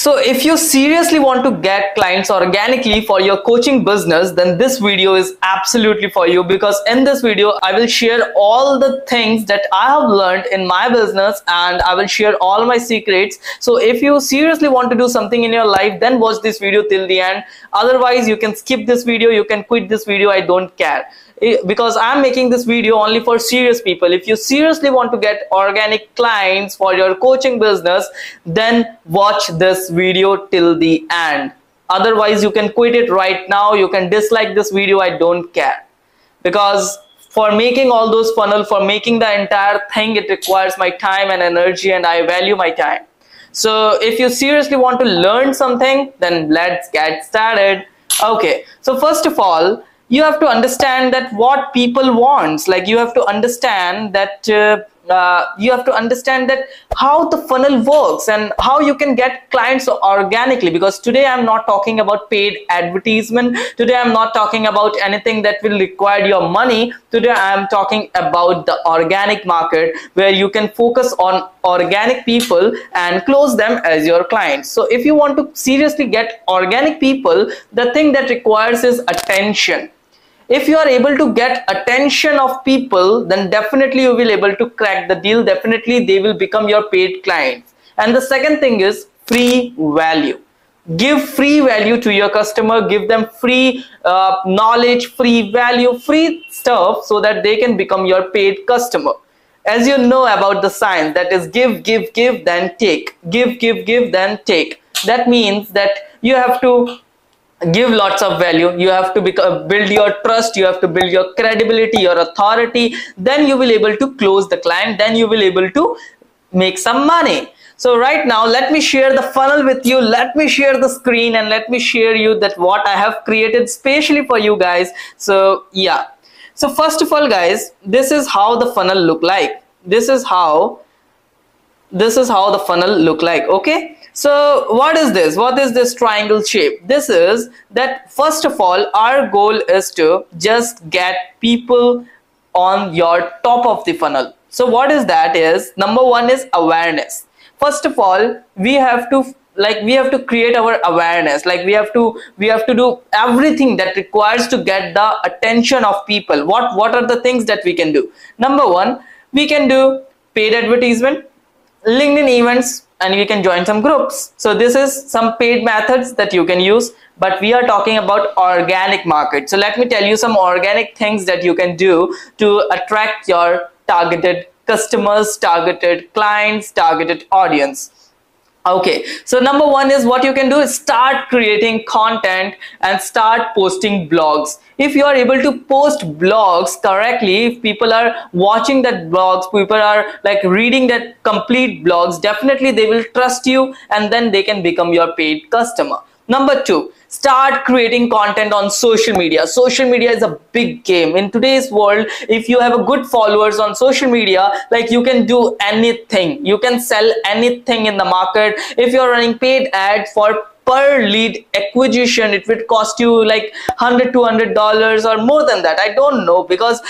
So if you seriously want to get clients organically for your coaching business, then this video is absolutely for you because in this video, I will share all the things that I have learned in my business and I will share all my secrets. So if you seriously want to do something in your life, then watch this video till the end. Otherwise, you can skip this video, you can quit this video, I don't care because I'm making this video only for serious people. If you seriously want to get organic clients for your coaching business, then watch this video till the end. Otherwise, you can quit it right now. You can dislike this video. I don't care. Because for making all those funnel, for making the entire thing, it requires my time and energy and I value my time. So if you seriously want to learn something, then let's get started. Okay, so first of all, you have to understand that what people wants. Like you have to understand that uh, uh, you have to understand that how the funnel works and how you can get clients organically. Because today i'm not talking about paid advertisement. Today i'm not talking about anything that will require your money. Today i'm talking about the organic market where you can focus on organic people and close them as your clients. So if you want to seriously get organic people the thing that requires is attention if you are able to get attention of people then definitely you will able to crack the deal. Definitely they will become your paid clients and the second thing is free value. Give free value to your customer. Give them free uh, knowledge free value free stuff so that they can become your paid customer. As you know about the sign that is give give give then take. Give give give then take. That means that you have to give lots of value. You have to become, build your trust. You have to build your credibility your authority. Then you will able to close the client. Then you will able to make some money. So right now let me share the funnel with you. Let me share the screen and let me share you that what i have created specially for you guys. So yeah. So first of all guys this is how the funnel look like. This is how this is how the funnel look like. Okay so what is this? What is this triangle shape? This is that first of all, our goal is to just get people on your top of the funnel. So what is that is number one is awareness. First of all, we have to like we have to create our awareness like we have to we have to do everything that requires to get the attention of people what what are the things that we can do number one we can do paid advertisement linkedin events and you can join some groups. So this is some paid methods that you can use, but we are talking about organic market. So let me tell you some organic things that you can do to attract your targeted customers, targeted clients, targeted audience okay so number one is what you can do is start creating content and start posting blogs. If you are able to post blogs correctly if people are watching that blogs people are like reading that complete blogs definitely they will trust you and then they can become your paid customer. Number two start creating content on social media. Social media is a big game. In today's world if you have a good followers on social media like you can do anything. You can sell anything in the market. If you're running paid ads for per lead acquisition it would cost you like 100 200 dollars or more than that. I don't know because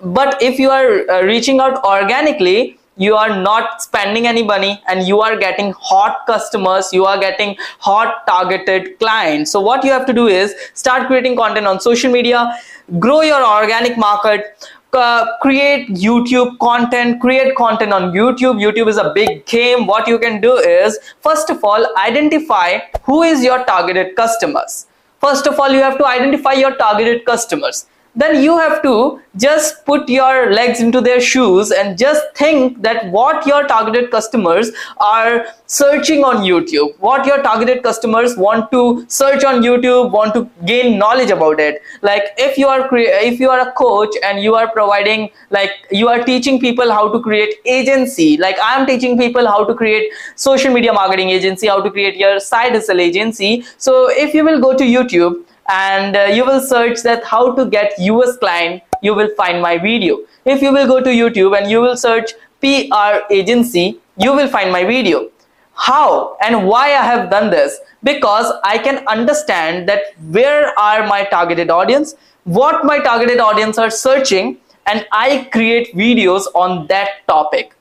but if you are uh, reaching out organically you are not spending any money and you are getting hot customers you are getting hot targeted clients. So what you have to do is start creating content on social media grow your organic market uh, create youtube content create content on youtube. Youtube is a big game. What you can do is first of all identify who is your targeted customers. First of all you have to identify your targeted customers then you have to just put your legs into their shoes and just think that what your targeted customers are searching on YouTube, what your targeted customers want to search on YouTube, want to gain knowledge about it. Like if you are if you are a coach and you are providing like you are teaching people how to create agency, like I am teaching people how to create social media marketing agency, how to create your side hustle agency. So if you will go to YouTube and uh, you will search that how to get US client, you will find my video. If you will go to YouTube and you will search PR agency, you will find my video. How and why I have done this? Because I can understand that where are my targeted audience, what my targeted audience are searching, and I create videos on that topic.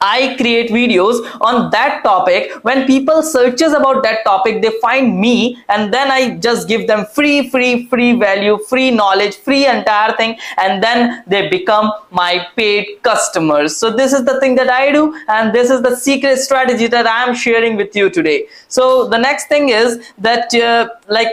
I create videos on that topic. When people searches about that topic, they find me and then I just give them free, free, free value, free knowledge, free entire thing. And then they become my paid customers. So this is the thing that I do. And this is the secret strategy that I am sharing with you today. So the next thing is that uh, like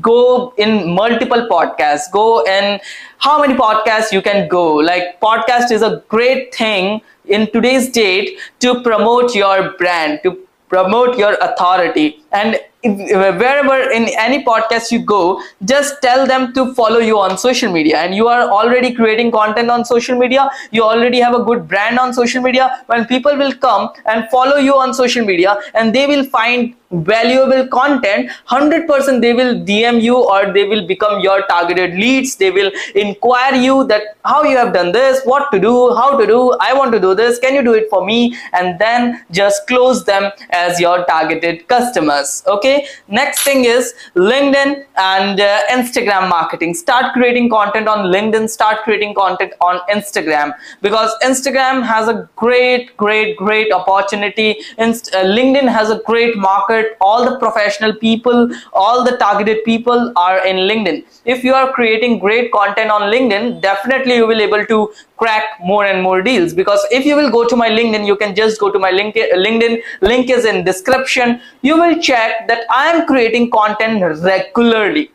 go in multiple podcasts. Go in how many podcasts you can go? Like podcast is a great thing in today's date to promote your brand to promote your authority. And wherever in any podcast you go just tell them to follow you on social media. And you are already creating content on social media. You already have a good brand on social media. When people will come and follow you on social media and they will find valuable content 100% they will dm you or they will become your targeted leads. They will inquire you that how you have done this what to do how to do i want to do this can you do it for me? And then just close them as your targeted customers okay? Next thing is linkedin and uh, instagram marketing. Start creating content on linkedin start creating content on instagram. Because instagram has a great great great opportunity. Inst- uh, linkedin has a great market all the professional people all the targeted people are in linkedin. If you are creating great content on linkedin definitely you will able to crack more and more deals. Because if you will go to my linkedin you can just go to my linkedin. Link is in description. You will check that i am creating content regularly.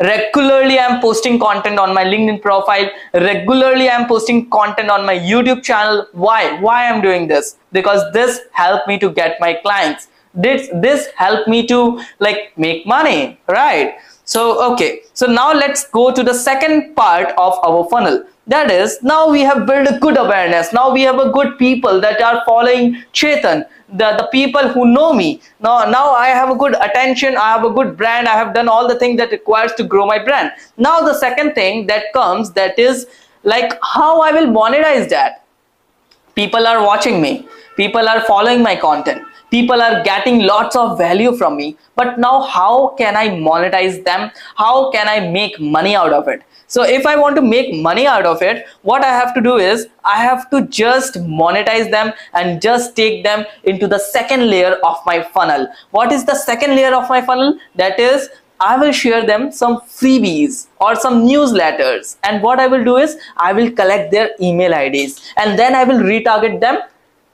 Regularly i'm posting content on my linkedin profile. Regularly i'm posting content on my youtube channel. Why? Why i'm doing this? Because this helped me to get my clients this this help me to like make money right? So okay. So now let's go to the second part of our funnel. That is now we have built a good awareness. Now we have a good people that are following chetan the, the people who know me. Now now i have a good attention i have a good brand i have done all the things that requires to grow my brand. Now the second thing that comes that is like how i will monetize that. People are watching me. People are following my content people are getting lots of value from me but now how can i monetize them? How can i make money out of it? So if i want to make money out of it what i have to do is i have to just monetize them and just take them into the second layer of my funnel. What is the second layer of my funnel? That is I will share them some freebies or some newsletters. And what I will do is I will collect their email IDs and then I will retarget them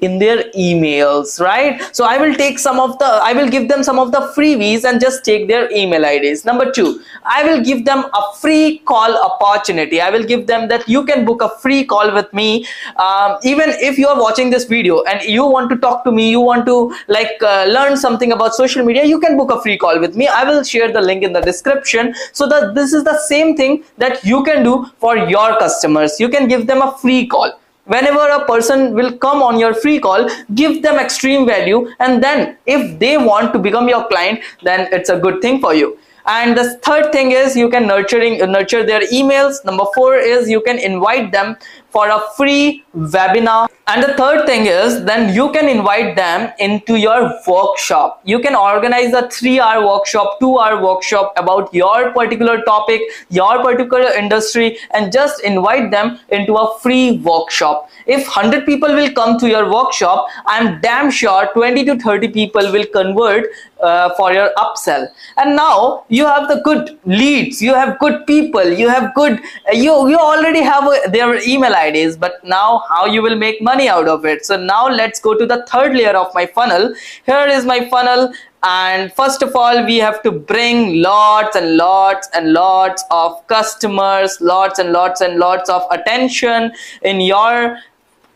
in their emails right? So i will take some of the i will give them some of the freebies and just take their email ids number two i will give them a free call opportunity. I will give them that you can book a free call with me. Um, even if you are watching this video and you want to talk to me you want to like uh, learn something about social media you can book a free call with me. I will share the link in the description so that this is the same thing that you can do for your customers. You can give them a free call whenever a person will come on your free call give them extreme value and then if they want to become your client then it's a good thing for you. And the third thing is you can nurturing nurture their emails. Number four is you can invite them for a free webinar. And the third thing is then you can invite them into your workshop. You can organize a three hour workshop two hour workshop about your particular topic your particular industry and just invite them into a free workshop. If 100 people will come to your workshop i'm damn sure 20 to 30 people will convert uh, for your upsell. And now you have the good leads you have good people you have good uh, you you already have a, their email ids but now how you will make money out of it. So now let's go to the third layer of my funnel. Here is my funnel and first of all we have to bring lots and lots and lots of customers lots and lots and lots of attention in your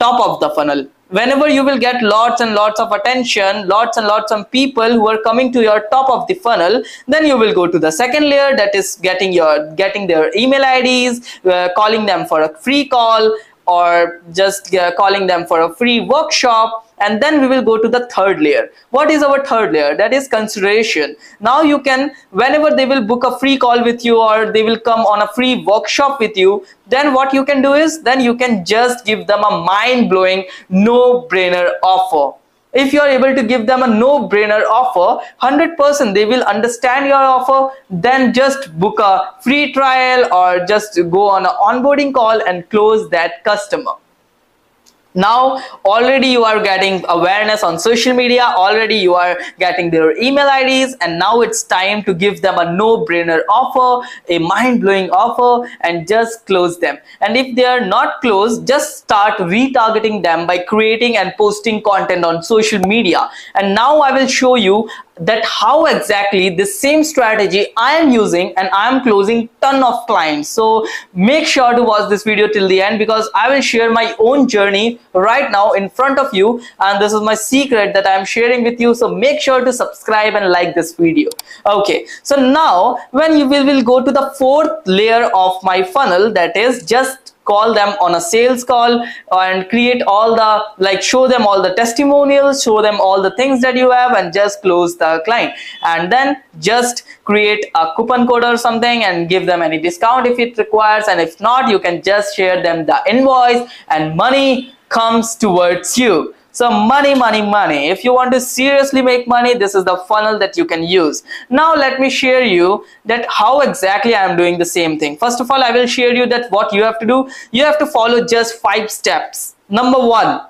top of the funnel whenever you will get lots and lots of attention lots and lots of people who are coming to your top of the funnel then you will go to the second layer that is getting your getting their email ids uh, calling them for a free call or just uh, calling them for a free workshop and then we will go to the third layer. What is our third layer? That is consideration. Now you can whenever they will book a free call with you or they will come on a free workshop with you then what you can do is then you can just give them a mind-blowing no-brainer offer. If you are able to give them a no-brainer offer 100% they will understand your offer then just book a free trial or just go on an onboarding call and close that customer now already you are getting awareness on social media already you are getting their email ids and now it's time to give them a no-brainer offer a mind-blowing offer and just close them. And if they are not closed just start retargeting them by creating and posting content on social media. And now i will show you that how exactly the same strategy I am using and I am closing ton of clients. So make sure to watch this video till the end because I will share my own journey right now in front of you and this is my secret that I am sharing with you. So make sure to subscribe and like this video. Okay, so now when you will, will go to the fourth layer of my funnel that is just call them on a sales call and create all the like show them all the testimonials show them all the things that you have and just close the client. And then just create a coupon code or something and give them any discount if it requires. And if not you can just share them the invoice and money comes towards you so money, money, money. If you want to seriously make money, this is the funnel that you can use. Now let me share you that how exactly I am doing the same thing. First of all, I will share you that what you have to do. You have to follow just five steps. Number one,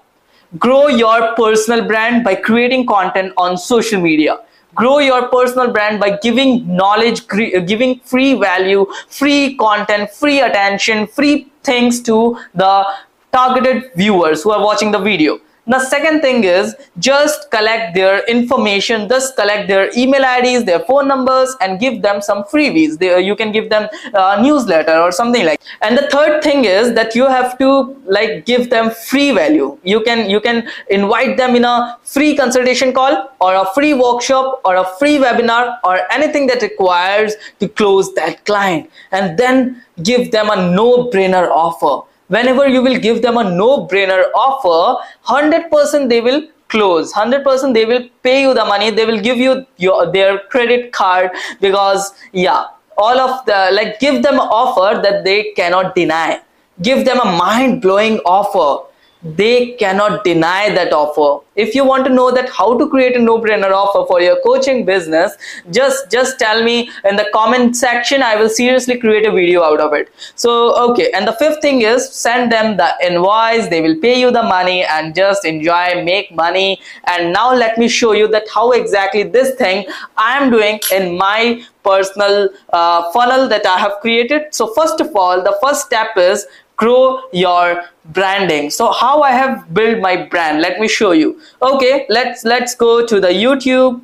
grow your personal brand by creating content on social media grow your personal brand by giving knowledge uh, giving free value free content free attention free things to the targeted viewers who are watching the video the second thing is just collect their information, just collect their email IDs, their phone numbers and give them some freebies. They, uh, you can give them a newsletter or something like and the third thing is that you have to like give them free value. You can you can invite them in a free consultation call or a free workshop or a free webinar or anything that requires to close that client and then give them a no-brainer offer whenever you will give them a no-brainer offer 100% they will close. 100% they will pay you the money. They will give you your their credit card because yeah all of the like give them offer that they cannot deny. Give them a mind-blowing offer they cannot deny that offer. If you want to know that how to create a no-brainer offer for your coaching business just just tell me in the comment section. I will seriously create a video out of it. So okay. And the fifth thing is send them the invoice. They will pay you the money and just enjoy make money. And now let me show you that how exactly this thing i am doing in my personal uh, funnel that i have created. So first of all the first step is grow your branding. So how i have built my brand let me show you. Okay let's let's go to the youtube.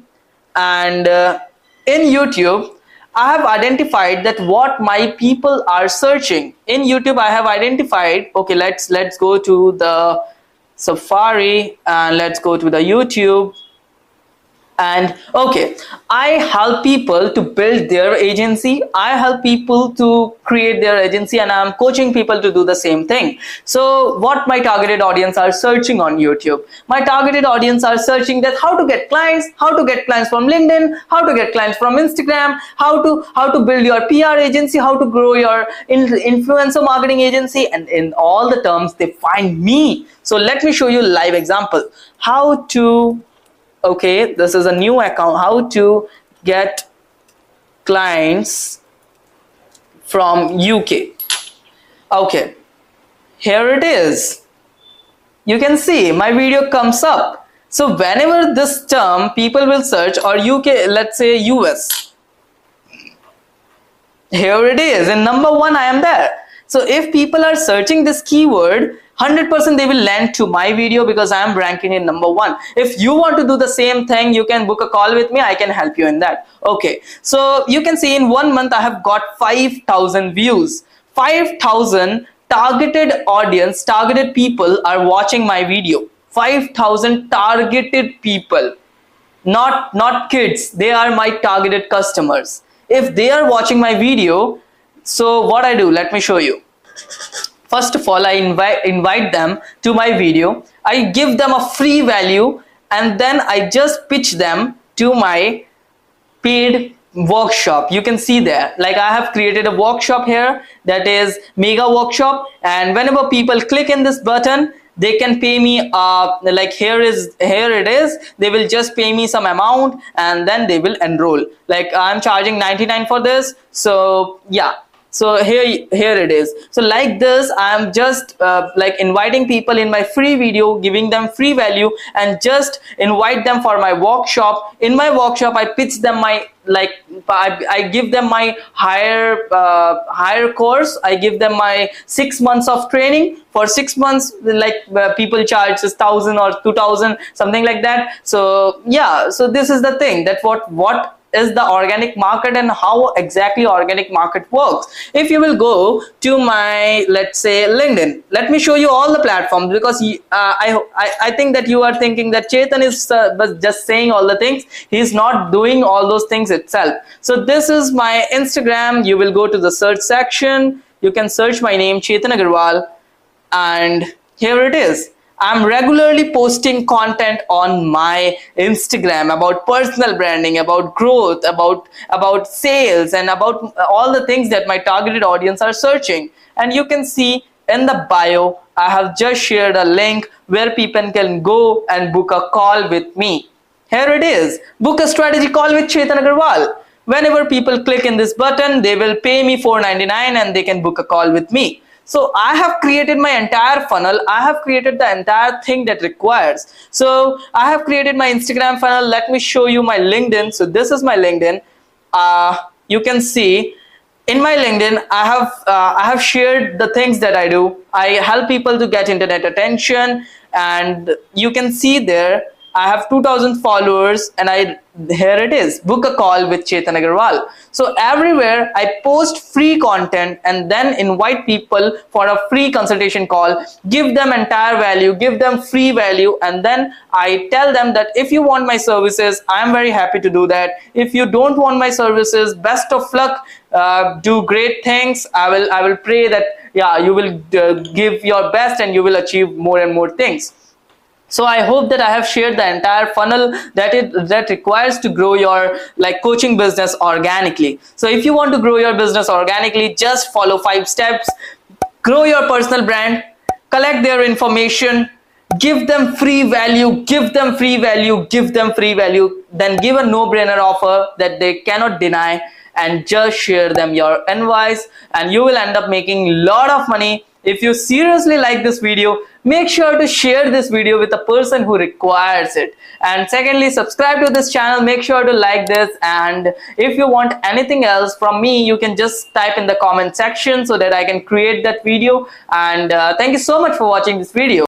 And uh, in youtube i have identified that what my people are searching. In youtube i have identified okay let's let's go to the safari and let's go to the youtube and okay i help people to build their agency. I help people to create their agency and i'm coaching people to do the same thing. So what my targeted audience are searching on youtube? My targeted audience are searching that how to get clients how to get clients from linkedin how to get clients from instagram how to how to build your pr agency how to grow your influencer marketing agency. And in all the terms they find me. So let me show you live example. How to okay this is a new account. How to get clients from UK okay here it is. You can see my video comes up. So whenever this term people will search or UK let's say US here it is in number one I am there. So if people are searching this keyword 100% they will land to my video because I am ranking in number one. If you want to do the same thing, you can book a call with me. I can help you in that. Okay. So you can see in one month, I have got 5,000 views. 5,000 targeted audience, targeted people are watching my video. 5,000 targeted people, not, not kids. They are my targeted customers. If they are watching my video, so what I do, let me show you first of all I invite invite them to my video. I give them a free value and then I just pitch them to my paid workshop. You can see there. Like I have created a workshop here that is mega workshop and whenever people click in this button they can pay me uh, like here is here it is. They will just pay me some amount and then they will enroll. Like I'm charging 99 for this. So yeah so here here it is. So like this i'm just uh, like inviting people in my free video giving them free value and just invite them for my workshop. In my workshop i pitch them my like I, I give them my higher uh, higher course. I give them my six months of training. For six months like uh, people charge thousand or two thousand something like that. So yeah so this is the thing that what what is the organic market and how exactly organic market works. If you will go to my let's say linkedin let me show you all the platforms because uh, I, I, I think that you are thinking that chetan is uh, just saying all the things. He's not doing all those things itself. So this is my instagram. You will go to the search section. You can search my name chetan agarwal and here it is I'm regularly posting content on my Instagram about personal branding, about growth, about about sales and about all the things that my targeted audience are searching. And you can see in the bio, I have just shared a link where people can go and book a call with me. Here it is. Book a strategy call with Chetan Agarwal. Whenever people click in this button, they will pay me $4.99 and they can book a call with me. So I have created my entire funnel. I have created the entire thing that requires. So I have created my Instagram funnel. Let me show you my LinkedIn. So this is my LinkedIn. Uh, you can see in my LinkedIn, I have uh, I have shared the things that I do. I help people to get internet attention, and you can see there I have 2000 followers and I here it is. Book a call with Chetan Agarwal. So everywhere I post free content and then invite people for a free consultation call. Give them entire value give them free value and then I tell them that if you want my services I'm very happy to do that. If you don't want my services best of luck. Uh, do great things. I will I will pray that yeah you will uh, give your best and you will achieve more and more things so i hope that i have shared the entire funnel that it that requires to grow your like coaching business organically. So if you want to grow your business organically just follow five steps. Grow your personal brand collect their information give them free value give them free value give them free value then give a no-brainer offer that they cannot deny and just share them your invoice and you will end up making a lot of money. If you seriously like this video, make sure to share this video with a person who requires it. And secondly, subscribe to this channel, make sure to like this. And if you want anything else from me, you can just type in the comment section so that I can create that video. And uh, thank you so much for watching this video.